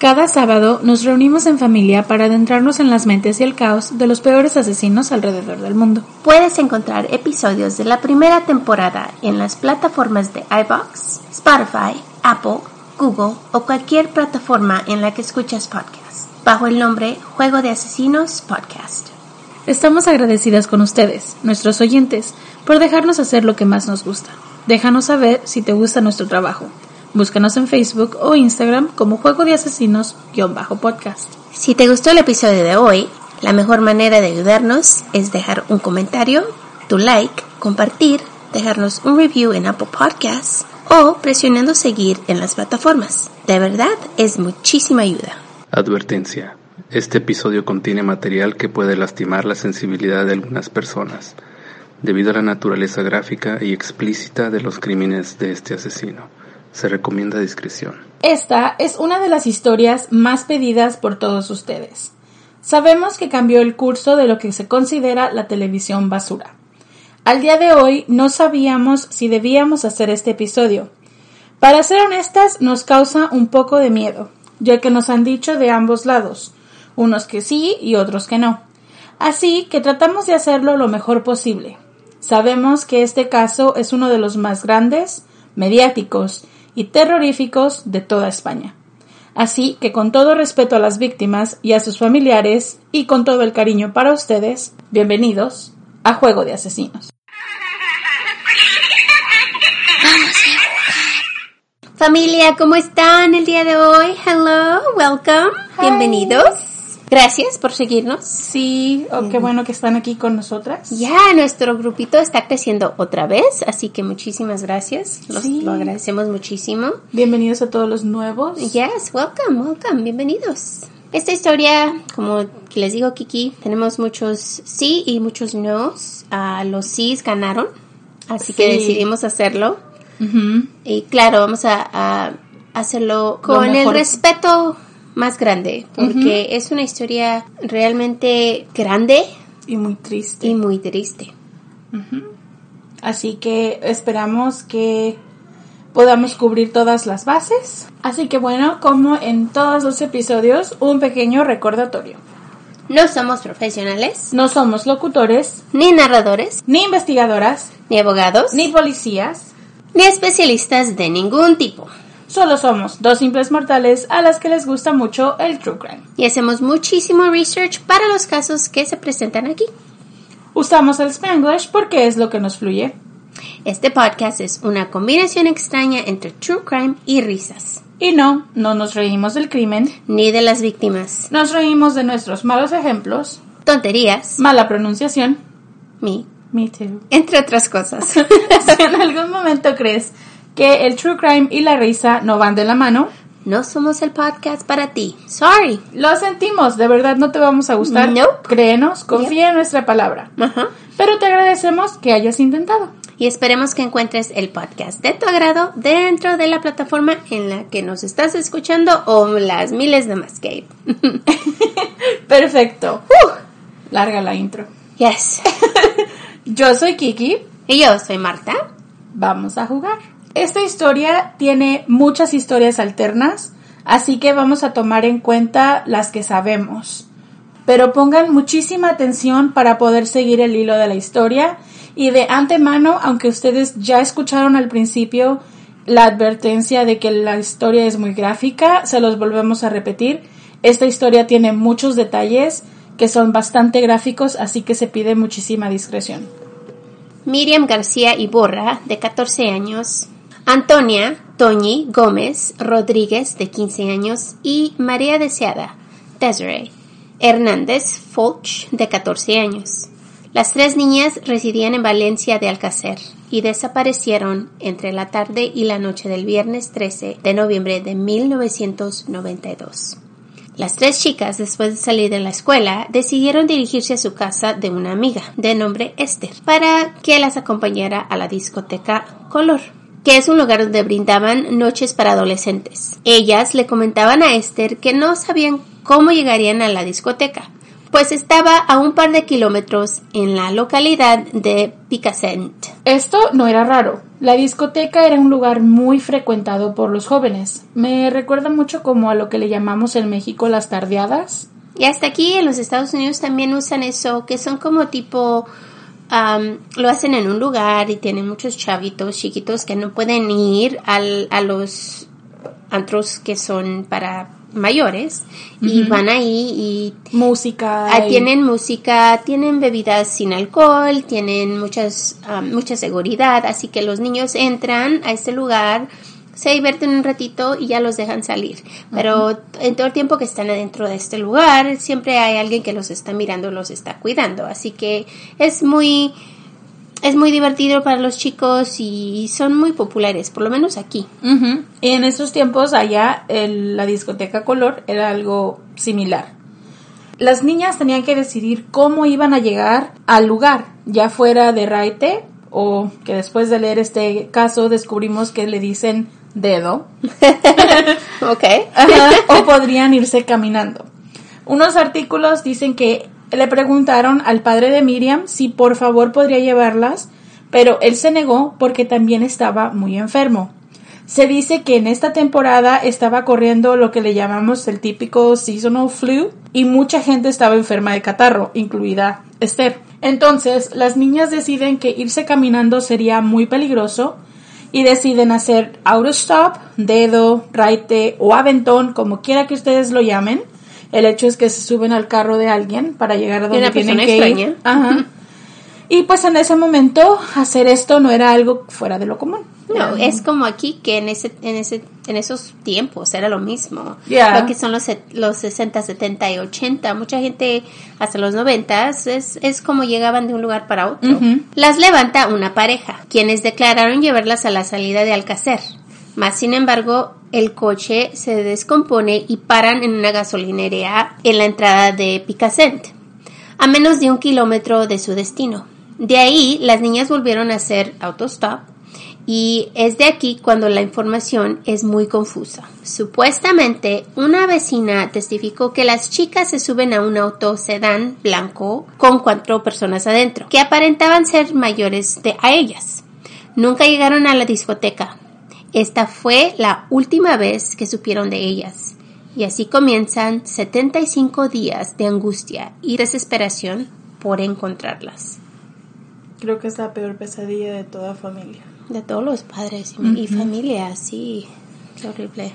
Cada sábado nos reunimos en familia para adentrarnos en las mentes y el caos de los peores asesinos alrededor del mundo. Puedes encontrar episodios de la primera temporada en las plataformas de iBox, Spotify, Apple, Google o cualquier plataforma en la que escuchas podcasts, bajo el nombre Juego de Asesinos Podcast. Estamos agradecidas con ustedes, nuestros oyentes, por dejarnos hacer lo que más nos gusta. Déjanos saber si te gusta nuestro trabajo. Búscanos en Facebook o Instagram como Juego de Asesinos-podcast. Si te gustó el episodio de hoy, la mejor manera de ayudarnos es dejar un comentario, tu like, compartir, dejarnos un review en Apple Podcasts o presionando seguir en las plataformas. De verdad, es muchísima ayuda. Advertencia. Este episodio contiene material que puede lastimar la sensibilidad de algunas personas, debido a la naturaleza gráfica y explícita de los crímenes de este asesino. Se recomienda discreción. Esta es una de las historias más pedidas por todos ustedes. Sabemos que cambió el curso de lo que se considera la televisión basura. Al día de hoy no sabíamos si debíamos hacer este episodio. Para ser honestas, nos causa un poco de miedo, ya que nos han dicho de ambos lados, unos que sí y otros que no. Así que tratamos de hacerlo lo mejor posible. Sabemos que este caso es uno de los más grandes, mediáticos y terroríficos de toda España. Así que con todo respeto a las víctimas y a sus familiares y con todo el cariño para ustedes, bienvenidos a Juego de Asesinos. Familia, ¿cómo están el día de hoy? Hello, welcome, bienvenidos. Gracias por seguirnos. Sí, oh, qué bueno que están aquí con nosotras. Ya, nuestro grupito está creciendo otra vez, así que muchísimas gracias. Los, Lo agradecemos muchísimo. Bienvenidos a todos los nuevos. Yes, welcome, welcome, bienvenidos. Esta historia, como les digo, Kiki, tenemos muchos sí y muchos no. Uh, los sís ganaron, así que decidimos hacerlo. Y claro, vamos a, a hacerlo con el respeto más grande, porque es una historia realmente grande. Y muy triste. Y muy triste. Así que esperamos que podamos cubrir todas las bases. Así que bueno, como en todos los episodios, un pequeño recordatorio. No somos profesionales. No somos locutores. Ni narradores. Ni investigadoras. Ni abogados. Ni policías. Ni especialistas de ningún tipo. Solo somos dos simples mortales a las que les gusta mucho el true crime. Y hacemos muchísimo research para los casos que se presentan aquí. Usamos el Spanglish porque es lo que nos fluye. Este podcast es una combinación extraña entre true crime y risas. Y no, no nos reímos del crimen. Ni de las víctimas. Nos reímos de nuestros malos ejemplos. Tonterías. Mala pronunciación. Me. Me too. Entre otras cosas. si en algún momento crees que el true crime y la risa no van de la mano. No somos el podcast para ti. Sorry. Lo sentimos, de verdad no te vamos a gustar. No. Créenos, confía en nuestra palabra. Ajá. Pero te agradecemos que hayas intentado. Y esperemos que encuentres el podcast de tu agrado dentro de la plataforma en la que nos estás escuchando o las miles de más que Perfecto. larga la intro. Yes. yo soy Kiki. Y yo soy Marta. Vamos a jugar. Esta historia tiene muchas historias alternas, así que vamos a tomar en cuenta las que sabemos. Pero pongan muchísima atención para poder seguir el hilo de la historia y de antemano, aunque ustedes ya escucharon al principio la advertencia de que la historia es muy gráfica, se los volvemos a repetir. Esta historia tiene muchos detalles que son bastante gráficos, así que se pide muchísima discreción. Miriam García Iborra, de 14 años, Antonia Toñi Gómez Rodríguez, de 15 años, y María Deseada Desiree Hernández Folch, de 14 años. Las tres niñas residían en Valencia de Alcácer y desaparecieron entre la tarde y la noche del viernes 13 de noviembre de 1992. Las tres chicas, después de salir de la escuela, decidieron dirigirse a su casa de una amiga, de nombre Esther, para que las acompañara a la discoteca Color que es un lugar donde brindaban noches para adolescentes. Ellas le comentaban a Esther que no sabían cómo llegarían a la discoteca, pues estaba a un par de kilómetros en la localidad de Picassent. Esto no era raro. La discoteca era un lugar muy frecuentado por los jóvenes. Me recuerda mucho como a lo que le llamamos en México las tardeadas. Y hasta aquí en los Estados Unidos también usan eso, que son como tipo, am, lo hacen en un lugar y tienen muchos chavitos chiquitos que no pueden ir al, a los antros que son para mayores y van ahí y Música. Ah, y- tienen música, tienen bebidas sin alcohol, tienen muchas, ah, mucha seguridad, así que los niños entran a este lugar, se divierten un ratito y ya los dejan salir. Pero en todo el tiempo que están adentro de este lugar, siempre hay alguien que los está mirando, los está cuidando. Así que es muy, es muy divertido para los chicos y son muy populares, por lo menos aquí. Y en esos tiempos allá el- la discoteca color era algo similar. Las niñas tenían que decidir cómo iban a llegar al lugar, ya fuera de raite o que después de leer este caso descubrimos que le dicen dedo Ok. O podrían irse caminando. Unos artículos dicen que le preguntaron al padre de Miriam si por favor podría llevarlas, pero él se negó porque también estaba muy enfermo. Se dice que en esta temporada estaba corriendo lo que le llamamos el típico seasonal flu y mucha gente estaba enferma de catarro, incluida Esther. Entonces, las niñas deciden que irse caminando sería muy peligroso y deciden hacer autostop, dedo, raite o aventón, como quiera que ustedes lo llamen. El hecho es que se suben al carro de alguien para llegar a donde tienen que extraña. ir. Ajá. Y pues en ese momento hacer esto no era algo fuera de lo común. No, es como aquí que en ese, en ese, en esos tiempos era lo mismo. Yeah. Lo que son los, los 60, 70 y 80. Mucha gente hasta los 90 es, es como llegaban de un lugar para otro. Las levanta una pareja, quienes declararon llevarlas a la salida de Alcacer. Más sin embargo, el coche se descompone y paran en una gasolinera en la entrada de Picassent, a menos de un kilómetro de su destino. De ahí, las niñas volvieron a hacer autostop y es de aquí cuando la información es muy confusa. Supuestamente, una vecina testificó que las chicas se suben a un auto sedán blanco con cuatro personas adentro, que aparentaban ser mayores de a ellas. Nunca llegaron a la discoteca. Esta fue la última vez que supieron de ellas. Y así comienzan 75 días de angustia y desesperación por encontrarlas. Creo que es la peor pesadilla de toda familia. De todos los padres y, y familia, sí. Qué horrible.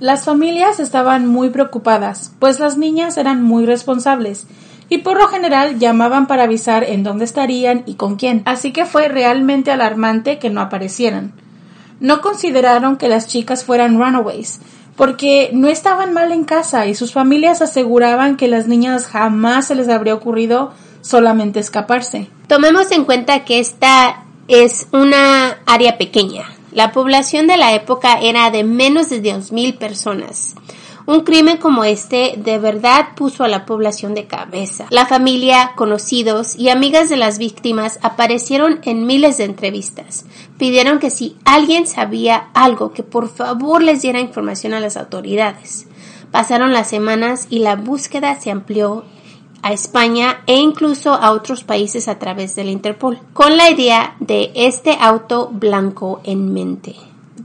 Las familias estaban muy preocupadas, pues las niñas eran muy responsables y por lo general llamaban para avisar en dónde estarían y con quién, así que fue realmente alarmante que no aparecieran. No consideraron que las chicas fueran runaways, porque no estaban mal en casa y sus familias aseguraban que las niñas jamás se les habría ocurrido solamente escaparse. Tomemos en cuenta que esta es una área pequeña. La población de la época era de menos de 2.000 personas. Un crimen como este de verdad puso a la población de cabeza. La familia, conocidos y amigas de las víctimas aparecieron en miles de entrevistas. Pidieron que si alguien sabía algo, que por favor les diera información a las autoridades. Pasaron las semanas y la búsqueda se amplió a España e incluso a otros países a través del Interpol, con la idea de este auto blanco en mente.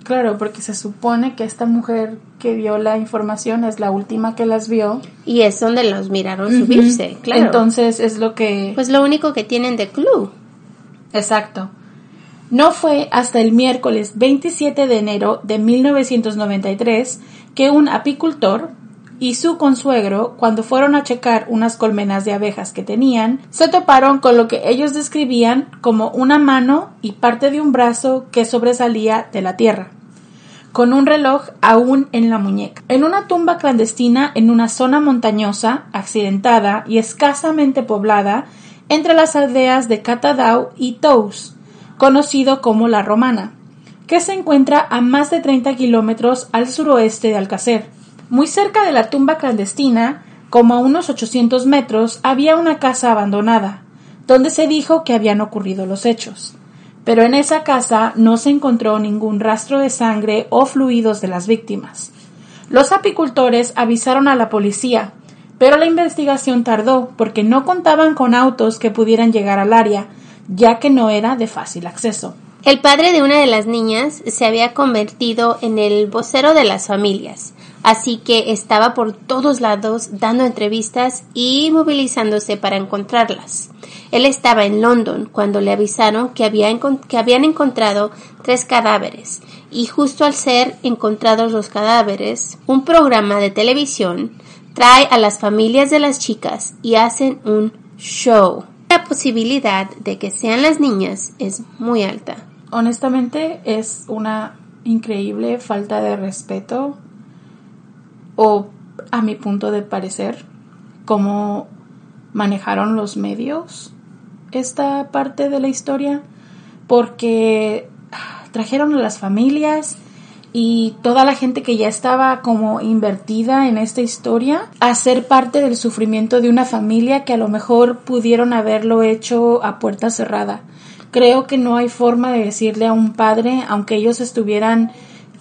Claro, porque se supone que esta mujer que dio la información es la última que las vio. Y es donde los miraron subirse, claro. Entonces es lo que... pues lo único que tienen de clue. Exacto. No fue hasta el miércoles 27 de enero de 1993 que un apicultor y su consuegro, cuando fueron a checar unas colmenas de abejas que tenían, se toparon con lo que ellos describían como una mano y parte de un brazo que sobresalía de la tierra, con un reloj aún en la muñeca. En una tumba clandestina en una zona montañosa, accidentada y escasamente poblada, entre las aldeas de Catadau y Tous, conocido como La Romana, que se encuentra a más de 30 kilómetros al suroeste de Alcacer. Muy cerca de la tumba clandestina, como a unos 800 metros, había una casa abandonada, donde se dijo que habían ocurrido los hechos. Pero en esa casa no se encontró ningún rastro de sangre o fluidos de las víctimas. Los apicultores avisaron a la policía, Pero la investigación tardó porque no contaban con autos que pudieran llegar al área, ya que no era de fácil acceso. El padre de una de las niñas se había convertido en el vocero de las familias, así que estaba por todos lados dando entrevistas y movilizándose para encontrarlas. Él estaba en London cuando le avisaron que, que habían encontrado tres cadáveres y justo al ser encontrados los cadáveres, un programa de televisión trae a las familias de las chicas y hacen un show. La posibilidad de que sean las niñas es muy alta. Honestamente es una increíble falta de respeto o a mi punto de parecer cómo manejaron los medios esta parte de la historia porque trajeron a las familias y toda la gente que ya estaba como invertida en esta historia a ser parte del sufrimiento de una familia que a lo mejor pudieron haberlo hecho a puerta cerrada. Creo que no hay forma de decirle a un padre, aunque ellos estuvieran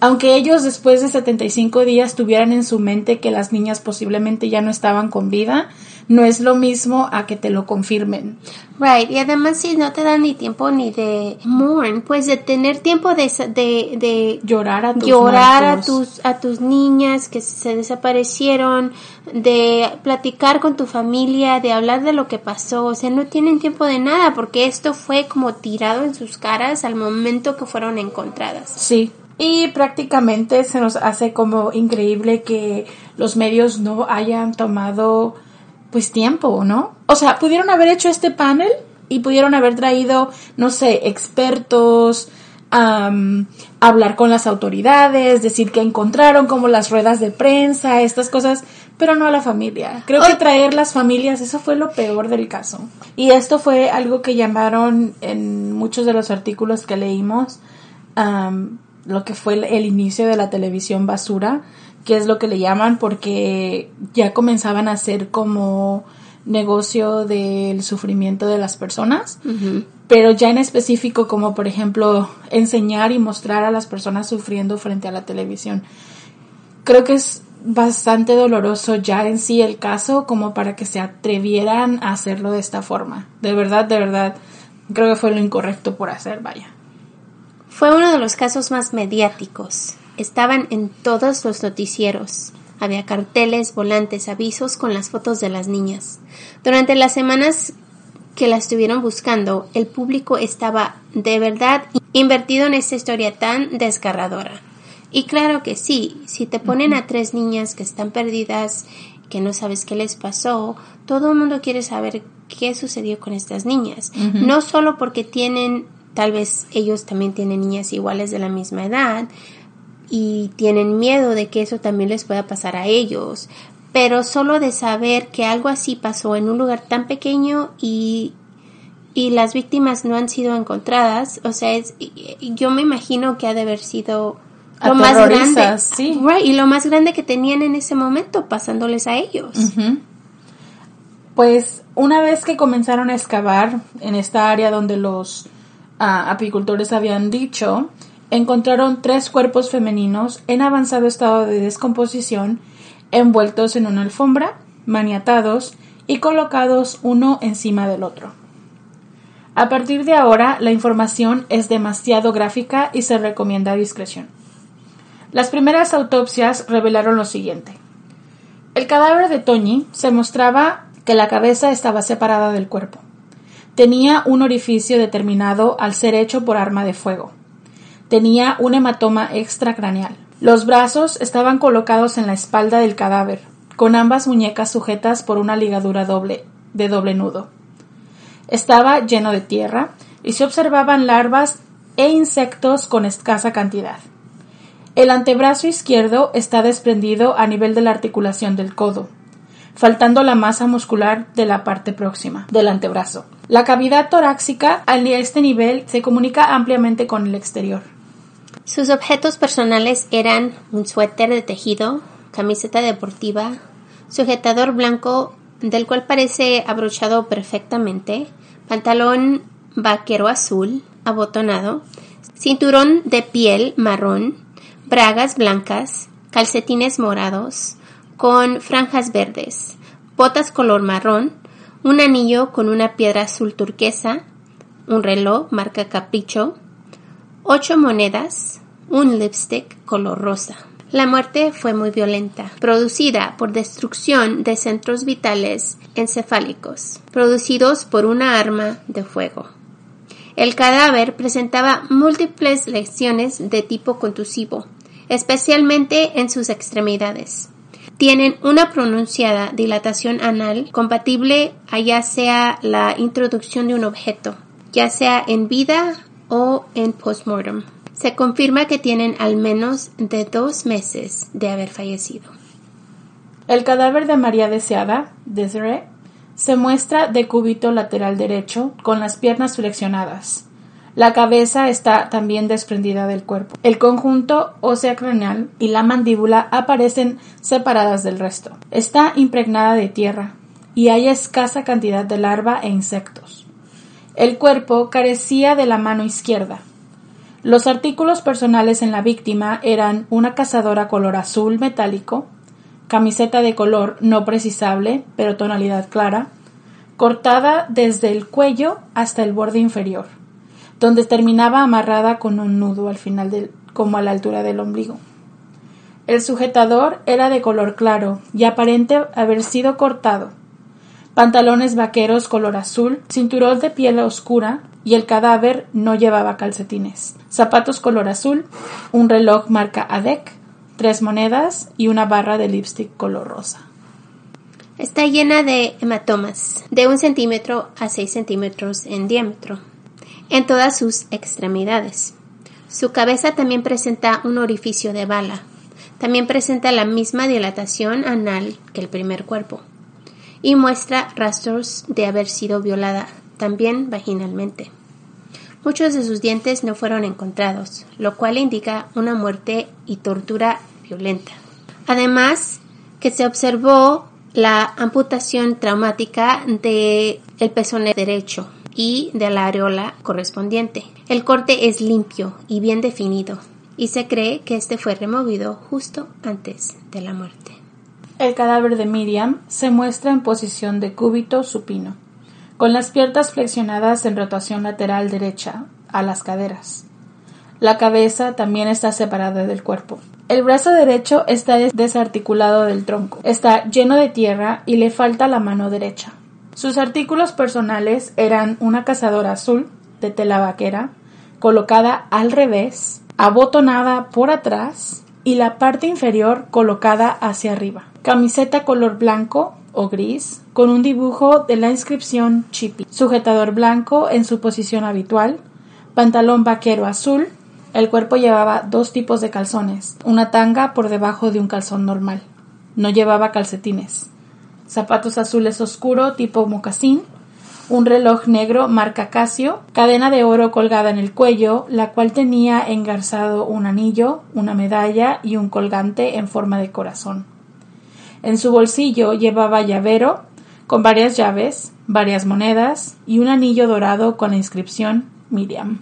aunque ellos después de 75 días tuvieran en su mente que las niñas posiblemente ya no estaban con vida, no es lo mismo a que te lo confirmen. Right, y además si no te dan ni tiempo ni de mourn, pues de tener tiempo de, de, de llorar a tus llorar a tus a tus niñas que se desaparecieron, de platicar con tu familia, de hablar de lo que pasó, o sea, no tienen tiempo de nada porque esto fue como tirado en sus caras al momento que fueron encontradas. Sí, y prácticamente se nos hace como increíble que los medios no hayan tomado pues tiempo, ¿no? O sea, pudieron haber hecho este panel y pudieron haber traído, no sé, expertos, hablar con las autoridades, decir que encontraron como las ruedas de prensa, estas cosas, pero no a la familia. Creo que traer las familias, eso fue lo peor del caso. Y esto fue algo que llamaron en muchos de los artículos que leímos lo que fue el, inicio de la televisión basura, que es lo que le llaman porque ya comenzaban a ser como negocio del sufrimiento de las personas, pero ya en específico como por ejemplo enseñar y mostrar a las personas sufriendo frente a la televisión. Creo que es bastante doloroso ya en sí el caso como para que se atrevieran a hacerlo de esta forma. De verdad, de verdad, creo que fue lo incorrecto por hacer, vaya. Fue uno de los casos más mediáticos. Estaban en todos los noticieros. Había carteles, volantes, avisos con las fotos de las niñas. Durante las semanas que la estuvieron buscando, el público estaba de verdad invertido en esta historia tan desgarradora. Y claro que sí, si te ponen a tres niñas que están perdidas, que no sabes qué les pasó, todo el mundo quiere saber qué sucedió con estas niñas. No solo porque tienen Tal vez ellos también tienen niñas iguales de la misma edad y tienen miedo de que eso también les pueda pasar a ellos. Pero solo de saber que algo así pasó en un lugar tan pequeño y, y las víctimas no han sido encontradas, o sea, es, yo me imagino que ha de haber sido lo más grande. Sí. y lo más grande que tenían en ese momento pasándoles a ellos. Pues una vez que comenzaron a excavar en esta área donde los apicultores habían dicho, encontraron tres cuerpos femeninos en avanzado estado de descomposición, envueltos en una alfombra, maniatados y colocados uno encima del otro. A partir de ahora, la información es demasiado gráfica y se recomienda discreción. Las primeras autopsias revelaron lo siguiente. El cadáver de Toñi se mostraba que la cabeza estaba separada del cuerpo. Tenía un orificio determinado al ser hecho por arma de fuego. Tenía un hematoma extracraneal. Los brazos estaban colocados en la espalda del cadáver, con ambas muñecas sujetas por una ligadura doble de doble nudo. Estaba lleno de tierra y se observaban larvas e insectos con escasa cantidad. El antebrazo izquierdo está desprendido a nivel de la articulación del codo, faltando la masa muscular de la parte próxima del antebrazo. La cavidad torácica a este nivel se comunica ampliamente con el exterior. Sus objetos personales eran un suéter de tejido, camiseta deportiva, sujetador blanco del cual parece abrochado perfectamente, pantalón vaquero azul, abotonado, cinturón de piel marrón, bragas blancas, calcetines morados, con franjas verdes, botas color marrón, un anillo con una piedra azul turquesa, un reloj marca Capricho, ocho monedas, un lipstick color rosa. La muerte fue muy violenta, producida por destrucción de centros vitales encefálicos, producidos por una arma de fuego. El cadáver presentaba múltiples lesiones de tipo contusivo, especialmente en sus extremidades. Tienen una pronunciada dilatación anal compatible a ya sea la introducción de un objeto, ya sea en vida o en postmortem. Se confirma que tienen al menos de dos meses de haber fallecido. El cadáver de María Deseada, Desiree, se muestra de cúbito lateral derecho, con las piernas flexionadas. La cabeza está también desprendida del cuerpo. El conjunto ósea craneal y la mandíbula aparecen separadas del resto. Está impregnada de tierra y hay escasa cantidad de larva e insectos. El cuerpo carecía de la mano izquierda. Los artículos personales en la víctima eran una cazadora color azul metálico, camiseta de color no precisable, pero tonalidad clara, cortada desde el cuello hasta el borde inferior, donde terminaba amarrada con un nudo al final del, como a la altura del ombligo. El sujetador era de color claro y aparente haber sido cortado. Pantalones vaqueros color azul, cinturón de piel oscura y el cadáver no llevaba calcetines. Zapatos color azul, un reloj marca ADEC, tres monedas y una barra de lipstick color rosa. Está llena de hematomas, de un centímetro a seis centímetros en diámetro, en todas sus extremidades. Su cabeza también presenta un orificio de bala. También presenta la misma dilatación anal que el primer cuerpo. Y muestra rastros de haber sido violada, también vaginalmente. Muchos de sus dientes no fueron encontrados, lo cual indica una muerte y tortura violenta. Además, que se observó la amputación traumática del el pezón derecho y de la areola correspondiente. El corte es limpio y bien definido y se cree que este fue removido justo antes de la muerte. El cadáver de Miriam se muestra en posición de cúbito supino con las piernas flexionadas en rotación lateral derecha a las caderas. La cabeza también está separada del cuerpo. El brazo derecho está desarticulado del tronco, está lleno de tierra y le falta la mano derecha. Sus artículos personales eran una cazadora azul de tela vaquera, colocada al revés, abotonada por atrás y la parte inferior colocada hacia arriba. Camiseta color blanco o gris con un dibujo de la inscripción Chippy. Sujetador blanco en su posición habitual. Pantalón vaquero azul. El cuerpo llevaba dos tipos de calzones. Una tanga por debajo de un calzón normal. No llevaba calcetines. Zapatos azules oscuro tipo mocasín. Un reloj negro marca Casio, cadena de oro colgada en el cuello, la cual tenía engarzado un anillo, una medalla y un colgante en forma de corazón. En su bolsillo llevaba llavero con varias llaves, varias monedas y un anillo dorado con la inscripción Miriam.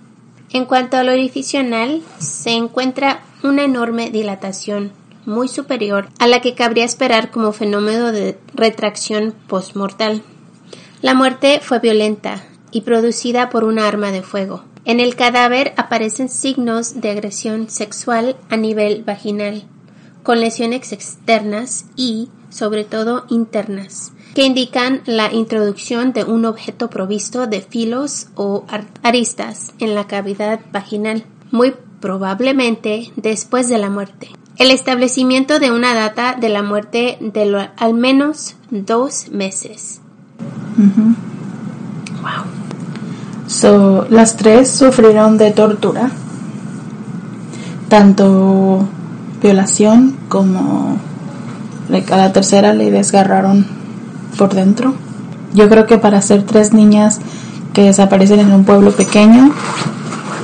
En cuanto al orificio anal, se encuentra una enorme dilatación muy superior a la que cabría esperar como fenómeno de retracción postmortal. La muerte fue violenta y producida por una arma de fuego. En el cadáver aparecen signos de agresión sexual a nivel vaginal con lesiones externas y, sobre todo, internas, que indican la introducción de un objeto provisto de filos o aristas en la cavidad vaginal, muy probablemente después de la muerte. El establecimiento de una data de la muerte de al menos dos meses. Wow. So, las tres sufrieron de tortura. Tanto violación como a la tercera le desgarraron por dentro. Yo creo que para ser tres niñas que desaparecen en un pueblo pequeño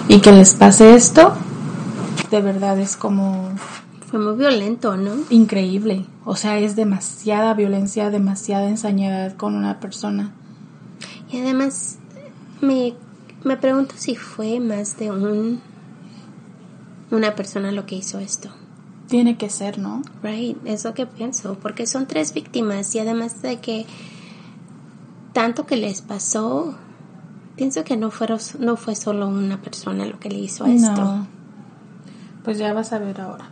y que les pase esto, de verdad es como... Fue muy violento, ¿no? Increíble. O sea, es demasiada violencia, demasiada ensañedad con una persona. Y además, me, me pregunto si fue más de un una persona lo que hizo esto. Tiene que ser, ¿no? Right, es lo que pienso, porque son tres víctimas y además de que tanto que les pasó, pienso que no, fueron, no fue solo una persona lo que le hizo esto. No. Pues ya vas a ver ahora.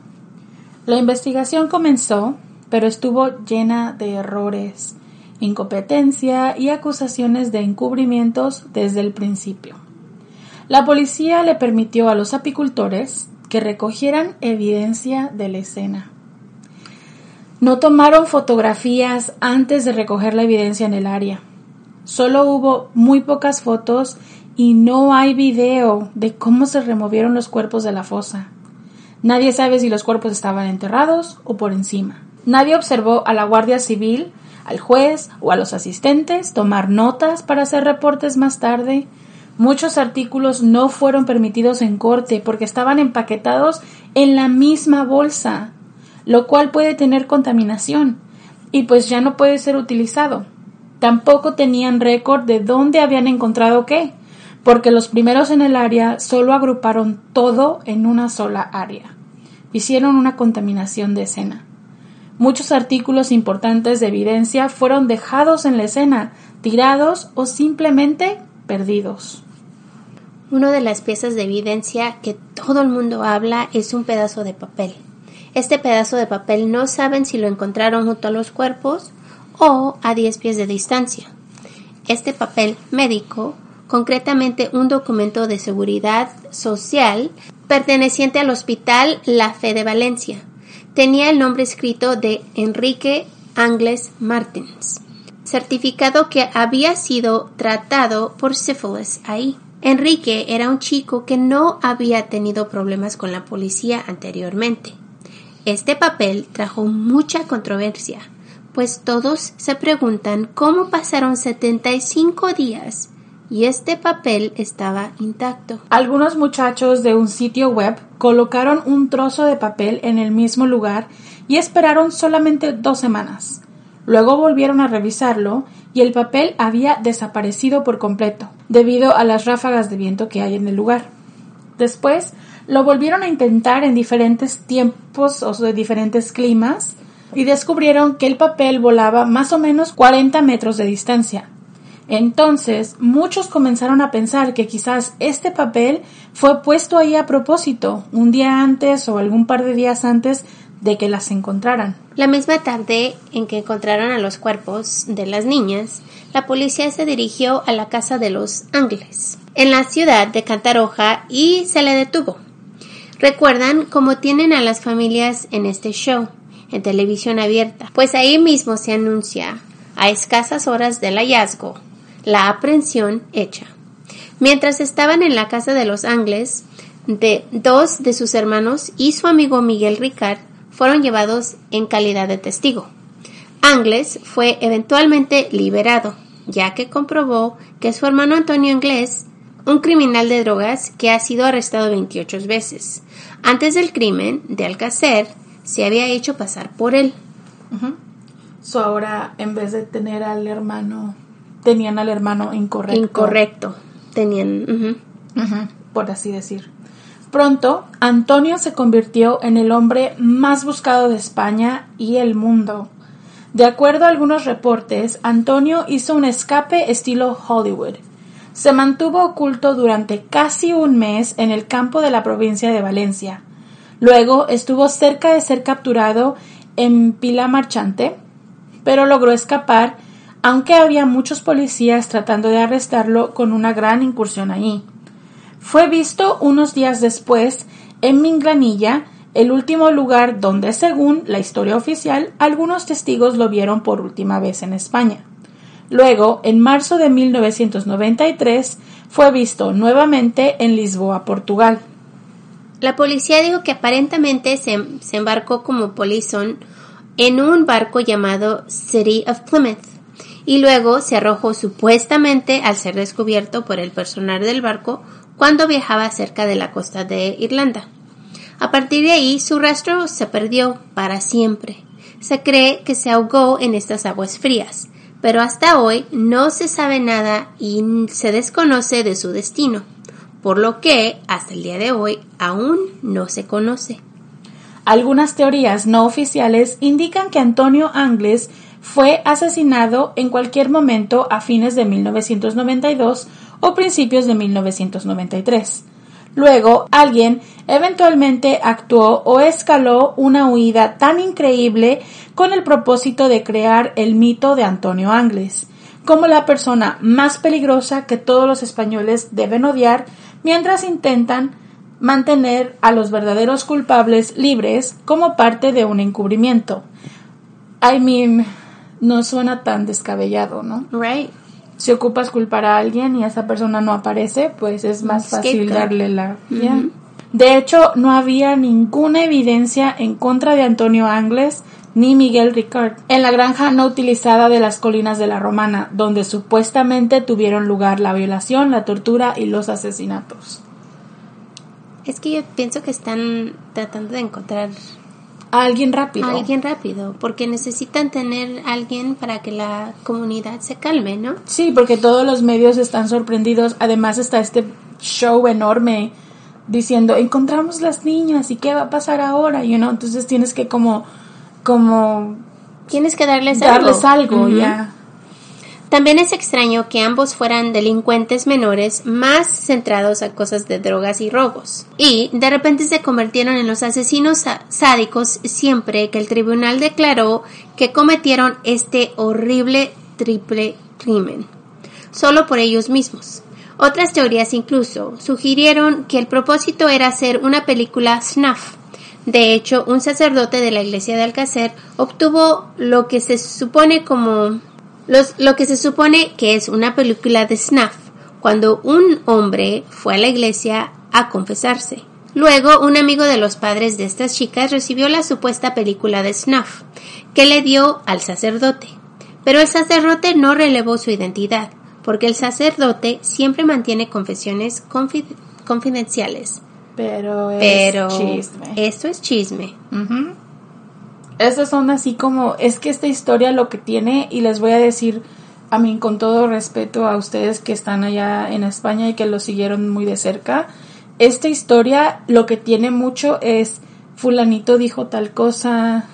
La investigación comenzó, pero estuvo llena de errores, incompetencia y acusaciones de encubrimientos desde el principio. La policía le permitió a los apicultores que recogieran evidencia de la escena. No tomaron fotografías antes de recoger la evidencia en el área. Solo hubo muy pocas fotos y no hay video de cómo se removieron los cuerpos de la fosa. Nadie sabe si los cuerpos estaban enterrados o por encima. Nadie observó a la Guardia Civil, al juez o a los asistentes tomar notas para hacer reportes más tarde. Muchos artículos no fueron permitidos en corte porque estaban empaquetados en la misma bolsa, lo cual puede tener contaminación y pues ya no puede ser utilizado. Tampoco tenían récord de dónde habían encontrado qué, porque los primeros en el área solo agruparon todo en una sola área. Hicieron una contaminación de escena. Muchos artículos importantes de evidencia fueron dejados en la escena, tirados o simplemente perdidos. Una de las piezas de evidencia que todo el mundo habla es un pedazo de papel. Este pedazo de papel no saben si lo encontraron junto a los cuerpos o a 10 pies de distancia. Este papel médico, concretamente un documento de seguridad social perteneciente al Hospital La Fe de Valencia, tenía el nombre escrito de Enrique Angles Martins, certificado que había sido tratado por sífilis ahí. Enrique era un chico que no había tenido problemas con la policía anteriormente. Este papel trajo mucha controversia, pues todos se preguntan cómo pasaron 75 días y este papel estaba intacto. Algunos muchachos de un sitio web colocaron un trozo de papel en el mismo lugar y esperaron solamente dos semanas. Luego volvieron a revisarlo y el papel había desaparecido por completo, debido a las ráfagas de viento que hay en el lugar. Después lo volvieron a intentar en diferentes tiempos o de diferentes climas y descubrieron que el papel volaba más o menos 40 metros de distancia. Entonces, muchos comenzaron a pensar que quizás este papel fue puesto ahí a propósito, un día antes o algún par de días antes de que las encontraran. La misma tarde en que encontraron a los cuerpos de las niñas, la policía se dirigió a la casa de los Ángeles, en la ciudad de Cantaroja, y se le detuvo. Recuerdan cómo tienen a las familias en este show, en televisión abierta, pues ahí mismo se anuncia, a escasas horas del hallazgo, la aprehensión hecha. Mientras estaban en la casa de los Angles, de dos de sus hermanos y su amigo Miguel Ricard fueron llevados en calidad de testigo. Angles fue eventualmente liberado, ya que comprobó que su hermano Antonio Anglés, un criminal de drogas que ha sido arrestado 28 veces, antes del crimen de Alcacer, se había hecho pasar por él. So ahora, en vez de tener al hermano tenían al hermano incorrecto. Incorrecto. Tenían. por así decir. Pronto, Antonio se convirtió en el hombre más buscado de España y el mundo. De acuerdo a algunos reportes, Antonio hizo un escape estilo Hollywood. Se mantuvo oculto durante casi un mes en el campo de la provincia de Valencia. Luego estuvo cerca de ser capturado en Pila Marchante, pero logró escapar aunque había muchos policías tratando de arrestarlo con una gran incursión allí. Fue visto unos días después en Minglanilla, el último lugar donde, según la historia oficial, algunos testigos lo vieron por última vez en España. Luego, en marzo de 1993, fue visto nuevamente en Lisboa, Portugal. La policía dijo que aparentemente se, se embarcó como polizón en un barco llamado City of Plymouth y luego se arrojó supuestamente al ser descubierto por el personal del barco cuando viajaba cerca de la costa de Irlanda. A partir de ahí su rastro se perdió para siempre. Se cree que se ahogó en estas aguas frías, pero hasta hoy no se sabe nada y se desconoce de su destino, por lo que hasta el día de hoy aún no se conoce. Algunas teorías no oficiales indican que Antonio Angles fue asesinado en cualquier momento a fines de 1992 o principios de 1993. Luego, alguien eventualmente actuó o escaló una huida tan increíble con el propósito de crear el mito de Antonio Angles, como la persona más peligrosa que todos los españoles deben odiar mientras intentan mantener a los verdaderos culpables libres como parte de un encubrimiento. I mean, no suena tan descabellado, ¿no? Right. Si ocupas culpar a alguien y esa persona no aparece, pues es más fácil darle la... Yeah. De hecho, no había ninguna evidencia en contra de Antonio Angles ni Miguel Ricard en la granja no utilizada de las colinas de la Romana, donde supuestamente tuvieron lugar la violación, la tortura y los asesinatos. Es que yo pienso que están tratando de encontrar A alguien rápido. a alguien rápido, porque necesitan tener alguien para que la comunidad se calme, ¿no? Sí, porque todos los medios están sorprendidos. Además está este show enorme diciendo, encontramos las niñas y qué va a pasar ahora, you know? Entonces tienes que como, como Tienes que darles, darles algo, Ujú. ya. También es extraño que ambos fueran delincuentes menores más centrados a cosas de drogas y robos. Y de repente se convirtieron en los asesinos sádicos siempre que el tribunal declaró que cometieron este horrible triple crimen. Solo por ellos mismos. Otras teorías incluso sugirieron que el propósito era hacer una película snuff. De hecho, un sacerdote de la iglesia de Alcácer obtuvo lo que se supone como los- lo que se supone que es una película de snuff, cuando un hombre fue a la iglesia a confesarse. Luego, un amigo de los padres de estas chicas recibió la supuesta película de snuff, que le dio al sacerdote. Pero el sacerdote no relevó su identidad, porque el sacerdote siempre mantiene confesiones confi- confidenciales. Pero es Pero chisme. esto es chisme. Esas son así como, es que esta historia lo que tiene, y les voy a decir, a mí con todo respeto a ustedes que están allá en España y que lo siguieron muy de cerca, esta historia lo que tiene mucho es fulanito dijo tal cosa,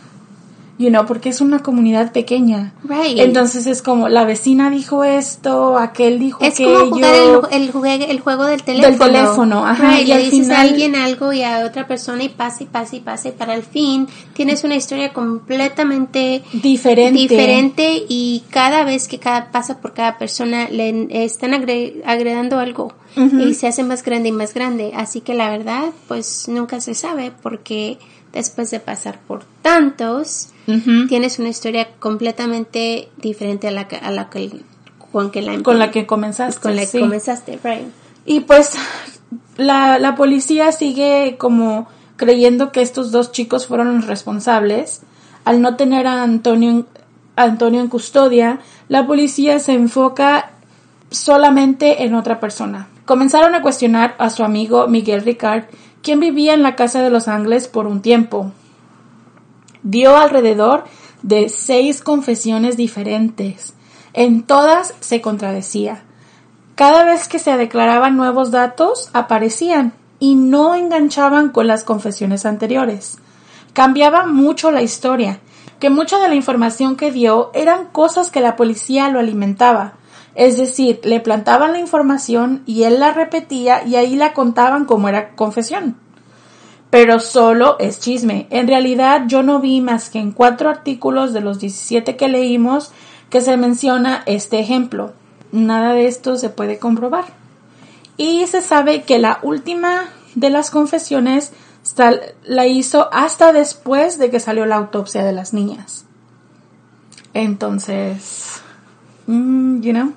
you know, porque es una comunidad pequeña. Right. Entonces es como, la vecina dijo esto, aquel dijo Es aquello. como jugar el, el, el juego del teléfono. teléfono, ajá, Right, y le al dices final- a alguien algo y a otra persona y pasa y pasa y pasa y para el fin tienes una historia completamente Diferente. diferente y cada vez que cada pasa por cada persona le están agre- agregando algo y se hace más grande y más grande. Así que la verdad, pues nunca se sabe porque después de pasar por tantos, Tienes una historia completamente diferente a la que, a la que con que la Con la que comenzaste. con la que sí. comenzaste, right? Y pues la, la policía sigue como creyendo que estos dos chicos fueron los responsables. Al no tener a Antonio, a Antonio en custodia, la policía se enfoca solamente en otra persona. Comenzaron a cuestionar a su amigo Miguel Ricard, quien vivía en la casa de los Ángeles por un tiempo. Dio alrededor de seis confesiones diferentes. En todas se contradecía. Cada vez que se declaraban nuevos datos, aparecían y no enganchaban con las confesiones anteriores. Cambiaba mucho la historia, que mucha de la información que dio eran cosas que la policía lo alimentaba. Es decir, le plantaban la información y él la repetía y ahí la contaban como era confesión. Pero solo es chisme. En realidad yo no vi más que en cuatro artículos de los 17 que leímos que se menciona este ejemplo. Nada de esto se puede comprobar. Y se sabe que la última de las confesiones la hizo hasta después de que salió la autopsia de las niñas. Entonces, mm, you know.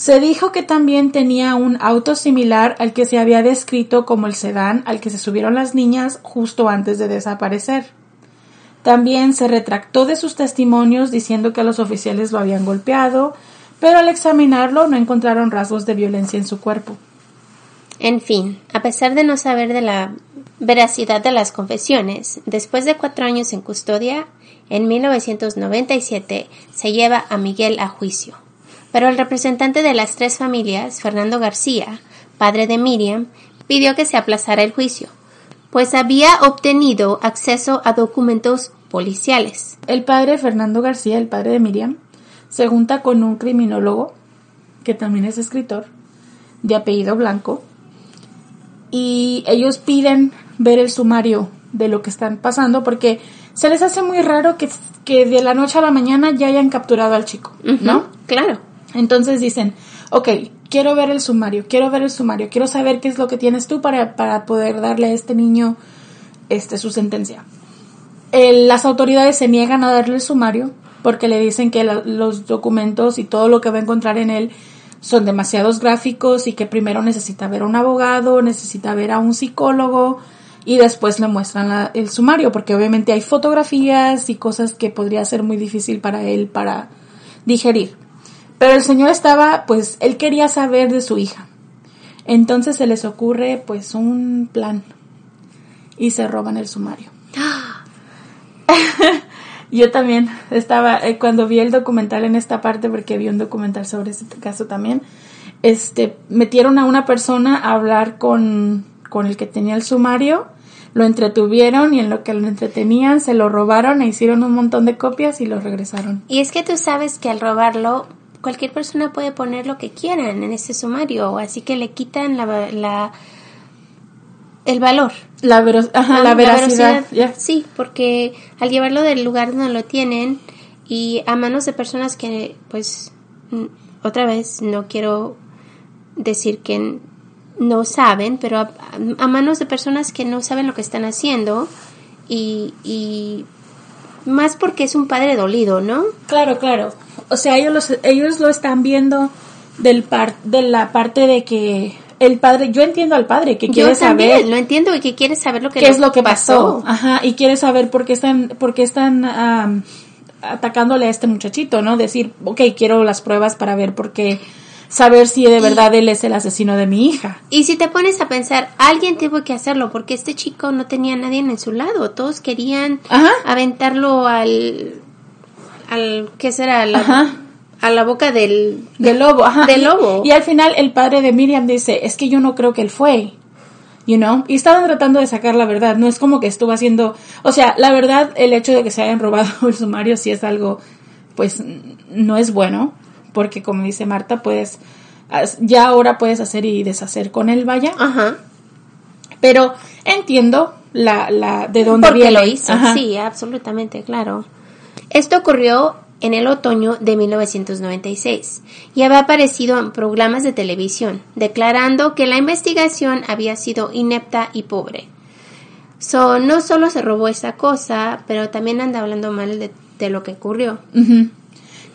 Se dijo que también tenía un auto similar al que se había descrito como el sedán al que se subieron las niñas justo antes de desaparecer. También se retractó de sus testimonios diciendo que los oficiales lo habían golpeado, pero al examinarlo no encontraron rasgos de violencia en su cuerpo. En fin, a pesar de no saber de la veracidad de las confesiones, después de cuatro años en custodia, en 1997 se lleva a Miguel a juicio. Pero el representante de las tres familias, Fernando García, padre de Miriam, pidió que se aplazara el juicio. pues había obtenido acceso a documentos policiales. El padre Fernando García, el padre de Miriam, se junta con un criminólogo, que también es escritor, de apellido Blanco, y ellos piden ver el sumario de lo que están pasando porque se les hace muy raro que, que de la noche a la mañana ya hayan capturado al chico, ¿no? Claro. Entonces dicen, ok, quiero ver el sumario, quiero ver el sumario, quiero saber qué es lo que tienes tú para, para poder darle a este niño este, su sentencia. Las autoridades se niegan a darle el sumario porque le dicen que los documentos y todo lo que va a encontrar en él son demasiados gráficos y que primero necesita ver a un abogado, necesita ver a un psicólogo y después le muestran la- el sumario porque obviamente hay fotografías y cosas que podría ser muy difícil para él para digerir. Pero el señor estaba, pues, él quería saber de su hija. Entonces se les ocurre, pues, un plan. Y se roban el sumario. Yo también estaba, eh, cuando vi el documental en esta parte, porque vi un documental sobre este caso también, este, metieron a una persona a hablar con, con el que tenía el sumario, lo entretuvieron y en lo que lo entretenían se lo robaron e hicieron un montón de copias y lo regresaron. Y es que tú sabes que al robarlo, cualquier persona puede poner lo que quieran en ese sumario, así que le quitan la, la el valor. La, vero- ajá, la veracidad. Sí, porque al llevarlo del lugar donde lo tienen y a manos de personas que, pues, otra vez, no quiero decir que no saben, pero a, a manos de personas que no saben lo que están haciendo y, y más porque es un padre dolido, ¿no? Claro, claro. O sea, ellos, los- ellos lo están viendo del par, de la parte de que el padre, yo entiendo al padre que quiere Yo también saber lo entiendo y que quiere saber lo que qué es lo que pasó. Ajá, y quiere saber por qué están, por qué están am, atacándole a este muchachito, ¿no? Decir, ok, quiero las pruebas para ver por qué, saber si de verdad él es el asesino de mi hija. Y si te pones a pensar, alguien tuvo que hacerlo porque este chico no tenía a nadie en su lado. Todos querían Ajá. aventarlo al, al, ¿qué será? A la, Ajá. a la boca del, Del lobo, ajá. Del Y- lobo. Y, al final el padre de Miriam dice, es que yo no creo que él fue. You know? Y estaban tratando de sacar la verdad. No es como que estuvo haciendo, o sea, la verdad, el hecho de que se hayan robado el sumario sí es algo, pues, no es bueno. Porque como dice Marta, puedes, ya ahora puedes hacer y deshacer con él, vaya. Ajá. Pero entiendo la, la, de dónde Porque viene. lo hizo, Ajá. sí, absolutamente, claro. Esto ocurrió en el otoño de 1996 y había aparecido en programas de televisión, declarando que la investigación había sido inepta y pobre. So, no solo se robó esa cosa, pero también anda hablando mal de, lo que ocurrió.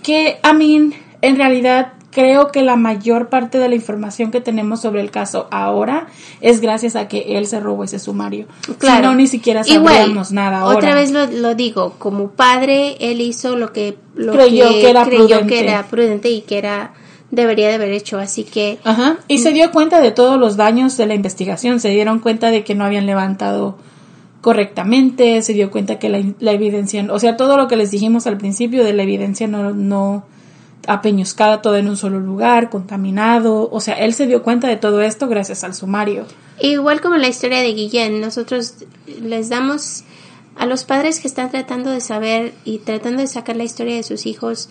Que, a mí, en realidad, creo que la mayor parte de la información que tenemos sobre el caso ahora es gracias a que él se robó ese sumario. Claro. Si no, ni siquiera Igual, sabríamos nada ahora. Otra vez lo, lo digo, como padre, él hizo lo que, lo Creyó que era creyó prudente. que era prudente y que era debería de haber hecho. Así que Ajá. Y se dio cuenta de todos los daños de la investigación. Se dieron cuenta de que no habían levantado correctamente. Se dio cuenta que la, la evidencia, o sea, todo lo que les dijimos al principio de la evidencia no, no apeñuscada todo en un solo lugar, contaminado. O sea, él se dio cuenta de todo esto gracias al sumario. Igual como la historia de Guillén, nosotros les damos a los padres que están tratando de saber y tratando de sacar la historia de sus hijos,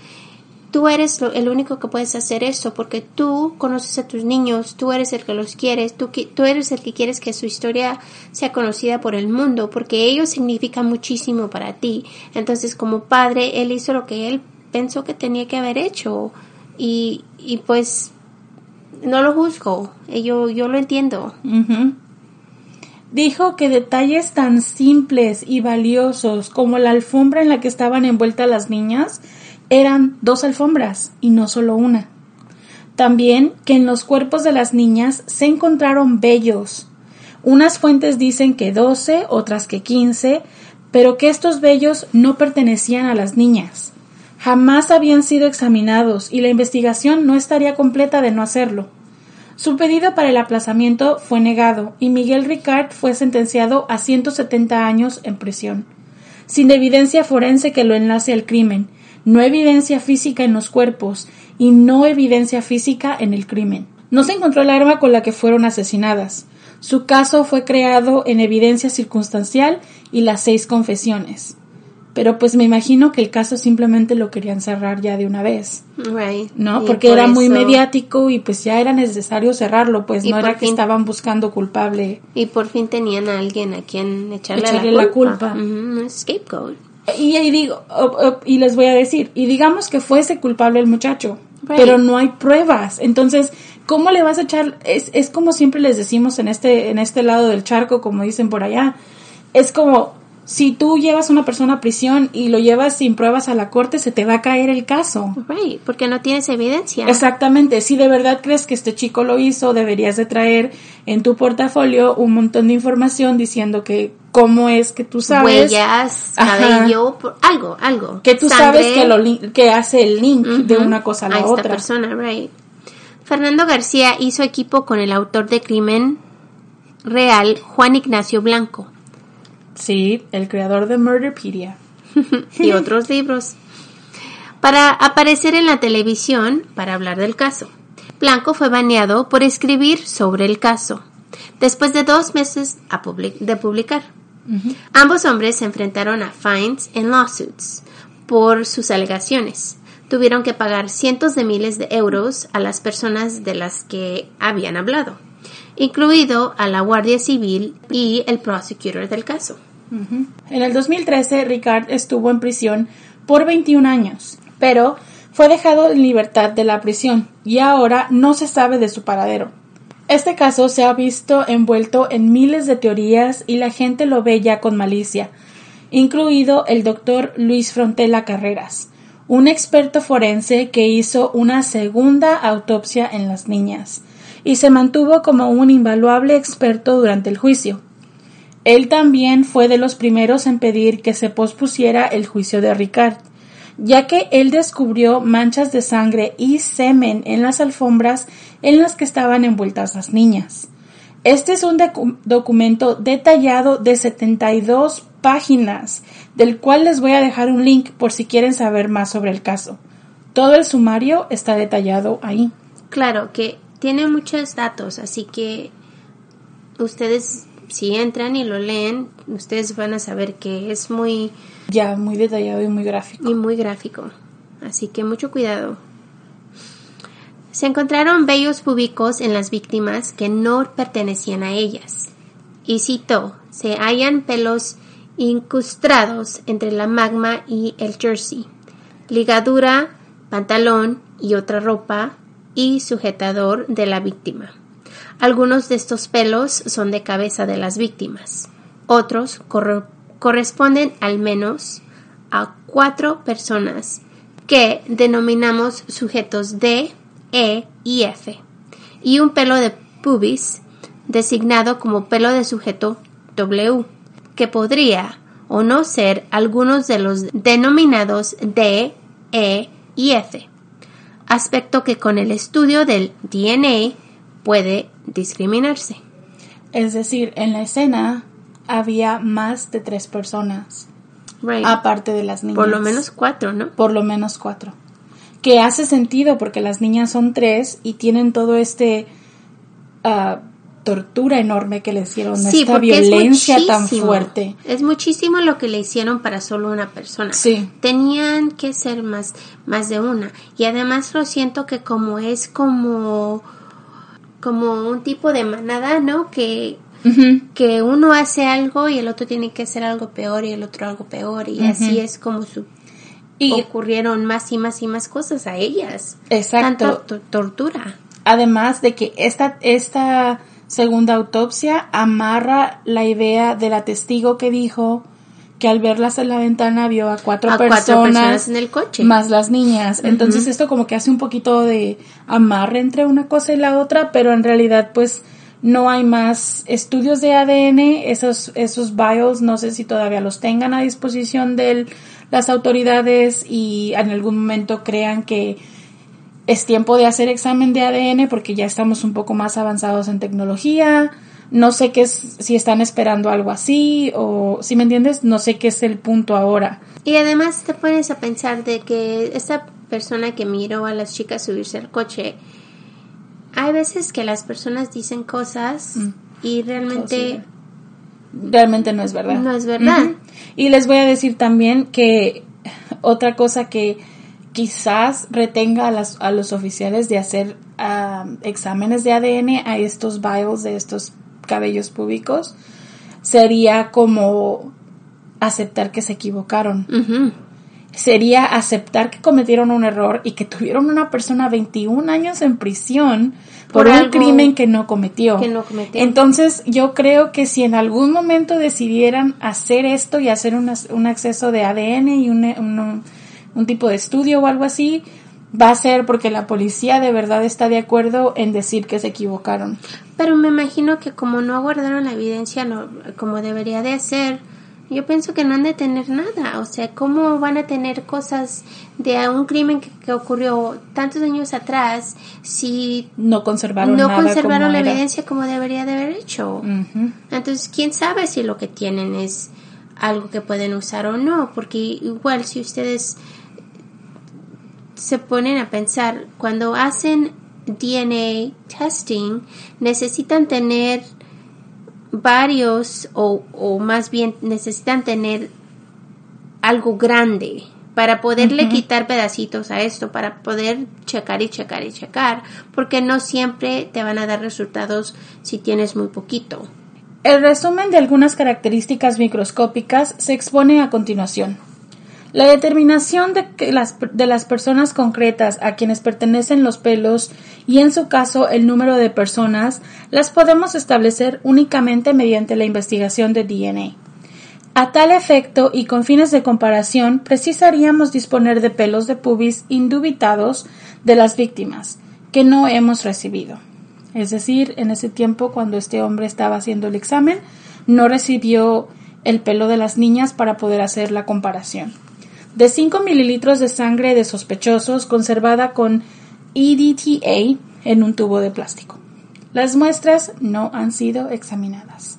tú eres el único que puedes hacer eso porque tú conoces a tus niños, tú eres el que los quieres, tú, tú eres el que quieres que su historia sea conocida por el mundo porque ellos significan muchísimo para ti. Entonces como padre, él hizo lo que él pensó que tenía que haber hecho y, y pues no lo juzgo, yo, yo lo entiendo. Dijo que detalles tan simples y valiosos como la alfombra en la que estaban envueltas las niñas eran dos alfombras y no solo una. También que en los cuerpos de las niñas se encontraron vellos. Unas fuentes dicen que 12, otras que 15, pero que estos vellos no pertenecían a las niñas. Jamás habían sido examinados y la investigación no estaría completa de no hacerlo. Su pedido para el aplazamiento fue negado y Miguel Ricard fue sentenciado a 170 años en prisión, sin evidencia forense que lo enlace al crimen, no evidencia física en los cuerpos y no evidencia física en el crimen. No se encontró el arma con la que fueron asesinadas. Su caso fue creado en evidencia circunstancial y las seis confesiones. Pero pues me imagino que el caso simplemente lo querían cerrar ya de una vez. Right. ¿No? Y Porque por era muy eso- mediático y pues ya era necesario cerrarlo, pues Y no era que estaban buscando culpable. Y por fin tenían a alguien a quien echarle, Echarle la la culpa. culpa. Un scapegoat. Y ahí digo, y les voy a decir, y digamos que fuese culpable el muchacho, Right. pero no hay pruebas. Entonces, ¿cómo le vas a echar? Es, es como siempre les decimos en este, en este lado del charco, como dicen por allá. Es como, si tú llevas a una persona a prisión y lo llevas sin pruebas a la corte, se te va a caer el caso. Right, porque no tienes evidencia. Exactamente, si de verdad crees que este chico lo hizo, deberías de traer en tu portafolio un montón de información diciendo que cómo es que tú sabes Huellas, cabello, por- algo, algo. que tú Sangre. sabes que lo que hace el link de una cosa a la esta otra. persona, right. Fernando García hizo equipo con el autor de Crimen Real, Juan Ignacio Blanco, Sí, el creador de Murderpedia. y otros libros, para aparecer en la televisión para hablar del caso. Blanco fue baneado por escribir sobre el caso, después de dos meses a public- de publicar. Ambos hombres se enfrentaron a fines en lawsuits por sus alegaciones. Tuvieron que pagar cientos de miles de euros a las personas de las que habían hablado, incluido a la Guardia Civil y el prosecutor del caso. En el 2013, Ricard estuvo en prisión por 21 años, pero fue dejado en libertad de la prisión y ahora no se sabe de su paradero. Este caso se ha visto envuelto en miles de teorías y la gente lo ve ya con malicia, incluido el doctor Luis Frontela Carreras, un experto forense que hizo una segunda autopsia en las niñas y se mantuvo como un invaluable experto durante el juicio. Él también fue de los primeros en pedir que se pospusiera el juicio de Ricard, ya que él descubrió manchas de sangre y semen en las alfombras en las que estaban envueltas las niñas. Este es un docu- documento detallado de 72 páginas, del cual les voy a dejar un link por si quieren saber más sobre el caso. Todo el sumario está detallado ahí. Claro que tiene muchos datos, así que ustedes si entran y lo leen, ustedes van a saber que es muy Ya, muy detallado y muy gráfico. y muy gráfico. Así que mucho cuidado. Se encontraron vellos púbicos en las víctimas que no pertenecían a ellas. Y citó, se hallan pelos incrustados entre la magma y el jersey, ligadura, pantalón y otra ropa y sujetador de la víctima. Algunos de estos pelos son de cabeza de las víctimas. Otros corre- corresponden al menos a cuatro personas que denominamos sujetos D, E y F, y un pelo de pubis designado como pelo de sujeto W, que podría o no ser algunos de los denominados D, E y F, aspecto que con el estudio del DNA puede discriminarse. Es decir, en la escena había más de tres personas, Right. aparte de las niñas. Por lo menos cuatro, ¿no? Por lo menos cuatro. Que hace sentido porque las niñas son tres y tienen todo este ah, tortura enorme que le hicieron, esta es violencia tan fuerte. Es muchísimo lo que le hicieron para solo una persona. Sí. Tenían que ser más, más de una. Y además lo siento que como es como, como un tipo de manada, ¿no? Que, que uno hace algo y el otro tiene que hacer algo peor y el otro algo peor. Y así es como su, Y ocurrieron más y más y más cosas a ellas. Exacto. Tanta tortura. además de que esta, esta segunda autopsia amarra la idea de la testigo que dijo que al verlas en la ventana vio a cuatro, A personas, cuatro personas en el coche. más las niñas. Entonces esto como que hace un poquito de amarre entre una cosa y la otra, pero en realidad pues no hay más estudios de ADN, esos, esos bios no sé si todavía los tengan a disposición de las autoridades y en algún momento crean que es tiempo de hacer examen de ADN porque ya estamos un poco más avanzados en tecnología. No sé qué es, si están esperando algo así o, si me entiendes, no sé qué es el punto ahora. Y además te pones a pensar de que esta persona que miró a las chicas subirse al coche, hay veces que las personas dicen cosas y realmente realmente no es verdad. No es verdad. Y les voy a decir también que otra cosa que quizás retenga a, las, a los oficiales de hacer exámenes de ADN a estos vials de estos cabellos públicos sería como aceptar que se equivocaron. Sería aceptar que cometieron un error y que tuvieron una persona 21 años en prisión por, un crimen que no, cometió. Entonces yo creo que si en algún momento decidieran hacer esto y hacer un acceso de ADN y un, un tipo de estudio o algo así, va a ser porque la policía de verdad está de acuerdo en decir que se equivocaron. Pero me imagino que como no guardaron la evidencia como debería de ser, yo pienso que no han de tener nada. O sea, ¿cómo van a tener cosas de un crimen que, ocurrió tantos años atrás si no conservaron, no conservaron la evidencia como debería de haber hecho? Entonces, ¿quién sabe si lo que tienen es algo que pueden usar o no? Porque igual si ustedes se ponen a pensar, cuando hacen DNA testing, necesitan tener varios o, o más bien necesitan tener algo grande para poderle quitar pedacitos a esto, para poder checar y checar y checar, porque no siempre te van a dar resultados si tienes muy poquito. El resumen de algunas características microscópicas se expone a continuación. La determinación de, las, de las personas concretas a quienes pertenecen los pelos y en su caso el número de personas las podemos establecer únicamente mediante la investigación de DNA. A tal efecto y con fines de comparación, precisaríamos disponer de pelos de pubis indubitados de las víctimas, que no hemos recibido. Es decir, en ese tiempo cuando este hombre estaba haciendo el examen, no recibió el pelo de las niñas para poder hacer la comparación de 5 mililitros de sangre de sospechosos conservada con EDTA en un tubo de plástico. Las muestras no han sido examinadas.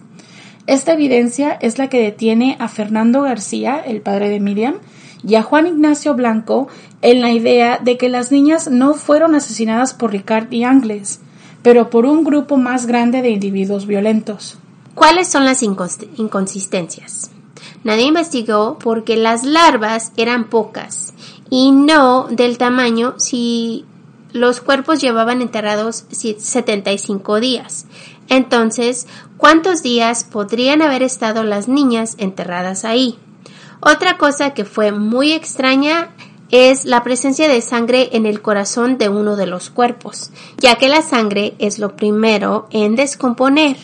Esta evidencia es la que detiene a Fernando García, el padre de Miriam, y a Juan Ignacio Blanco en la idea de que las niñas no fueron asesinadas por Ricard y Angles, pero por un grupo más grande de individuos violentos. ¿Cuáles son las inconsistencias? Nadie investigó porque las larvas eran pocas y no del tamaño si los cuerpos llevaban enterrados 75 días. Entonces, ¿cuántos días podrían haber estado las niñas enterradas ahí? Otra cosa que fue muy extraña es la presencia de sangre en el corazón de uno de los cuerpos, ya que la sangre es lo primero en descomponer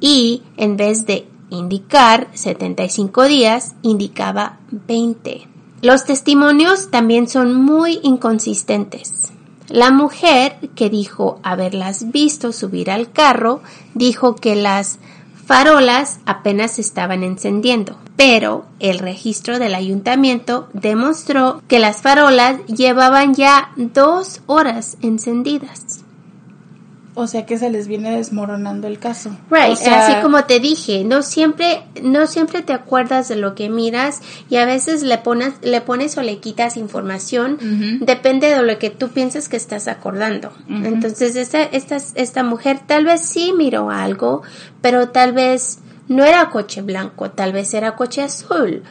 y en vez de indicar 75 días, indicaba 20. Los testimonios también son muy inconsistentes. La mujer que dijo haberlas visto subir al carro dijo que las farolas apenas estaban encendiendo, pero el registro del ayuntamiento demostró que las farolas llevaban ya dos horas encendidas. O sea que se les viene desmoronando el caso. Right, así como te dije, no siempre, no siempre te acuerdas de lo que miras y a veces le pones, le pones o le quitas información, depende de lo que tú piensas que estás acordando. Entonces esta, esta, esta mujer tal vez sí miró algo, pero tal vez no era coche blanco, tal vez era coche azul,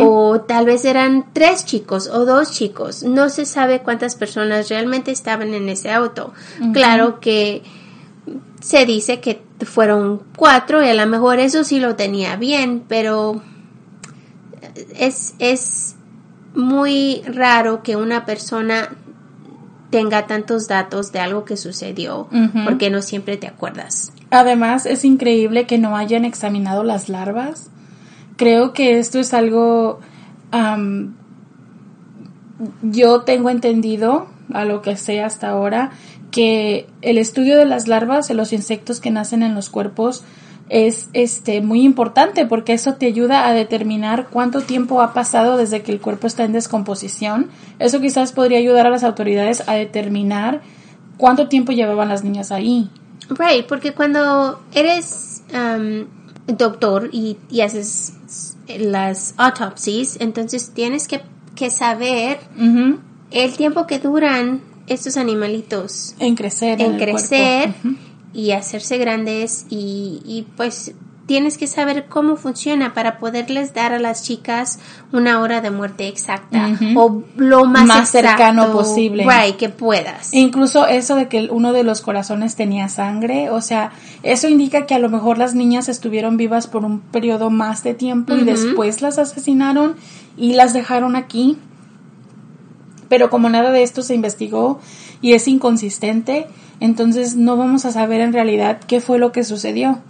o tal vez eran tres chicos o dos chicos. No se sabe cuántas personas realmente estaban en ese auto. Claro que se dice que fueron cuatro y a lo mejor eso sí lo tenía bien, pero es, es muy raro que una persona tenga tantos datos de algo que sucedió, porque no siempre te acuerdas. Además, es increíble que no hayan examinado las larvas. Creo que esto es algo... yo tengo entendido, a lo que sé hasta ahora, que el estudio de las larvas de los insectos que nacen en los cuerpos es este muy importante porque eso te ayuda a determinar cuánto tiempo ha pasado desde que el cuerpo está en descomposición. Eso quizás podría ayudar a las autoridades a determinar cuánto tiempo llevaban las niñas ahí. Right, porque cuando eres um, doctor y, haces las autopsies, entonces tienes que, saber el tiempo que duran estos animalitos en crecer. En, crecer y hacerse grandes y, y pues tienes que saber cómo funciona para poderles dar a las chicas una hora de muerte exacta o lo más, cercano posible. Right, que puedas. incluso eso de que uno de los corazones tenía sangre, o sea, eso indica que a lo mejor las niñas estuvieron vivas por un periodo más de tiempo y después las asesinaron y las dejaron aquí. Pero como nada de esto se investigó y es inconsistente, entonces no vamos a saber en realidad qué fue lo que sucedió.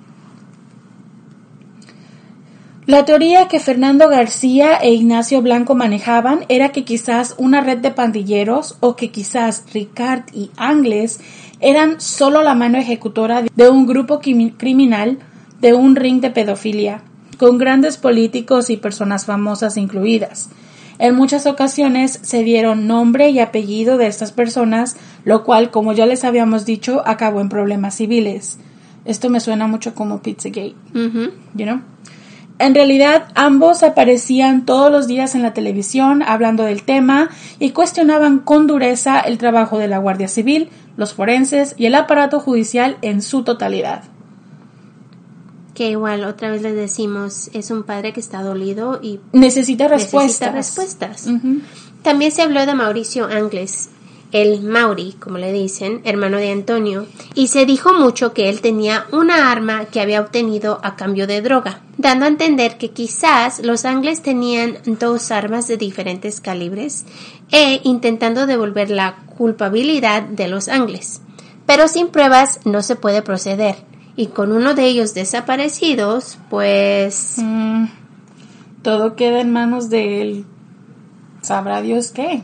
La teoría que Fernando García e Ignacio Blanco manejaban era que quizás una red de pandilleros o que quizás Ricard y Angles eran solo la mano ejecutora de un grupo criminal de un ring de pedofilia, con grandes políticos y personas famosas incluidas. En muchas ocasiones se dieron nombre y apellido de estas personas, lo cual, como ya les habíamos dicho, acabó en problemas civiles. Esto me suena mucho como Pizzagate. you know? En realidad, ambos aparecían todos los días en la televisión hablando del tema y cuestionaban con dureza el trabajo de la Guardia Civil, los forenses y el aparato judicial en su totalidad. Que igual otra vez les decimos, es un padre que está dolido y necesita respuestas. Necesita respuestas. También se habló de Mauricio Angles, el Mauri, como le dicen, hermano de Antonio, y se dijo mucho que él tenía una arma que había obtenido a cambio de droga, dando a entender que quizás los Angles tenían dos armas de diferentes calibres e intentando devolver la culpabilidad de los Angles. Pero sin pruebas no se puede proceder, y con uno de ellos desaparecidos, pues... Mm, todo queda en manos de él. Sabrá Dios qué.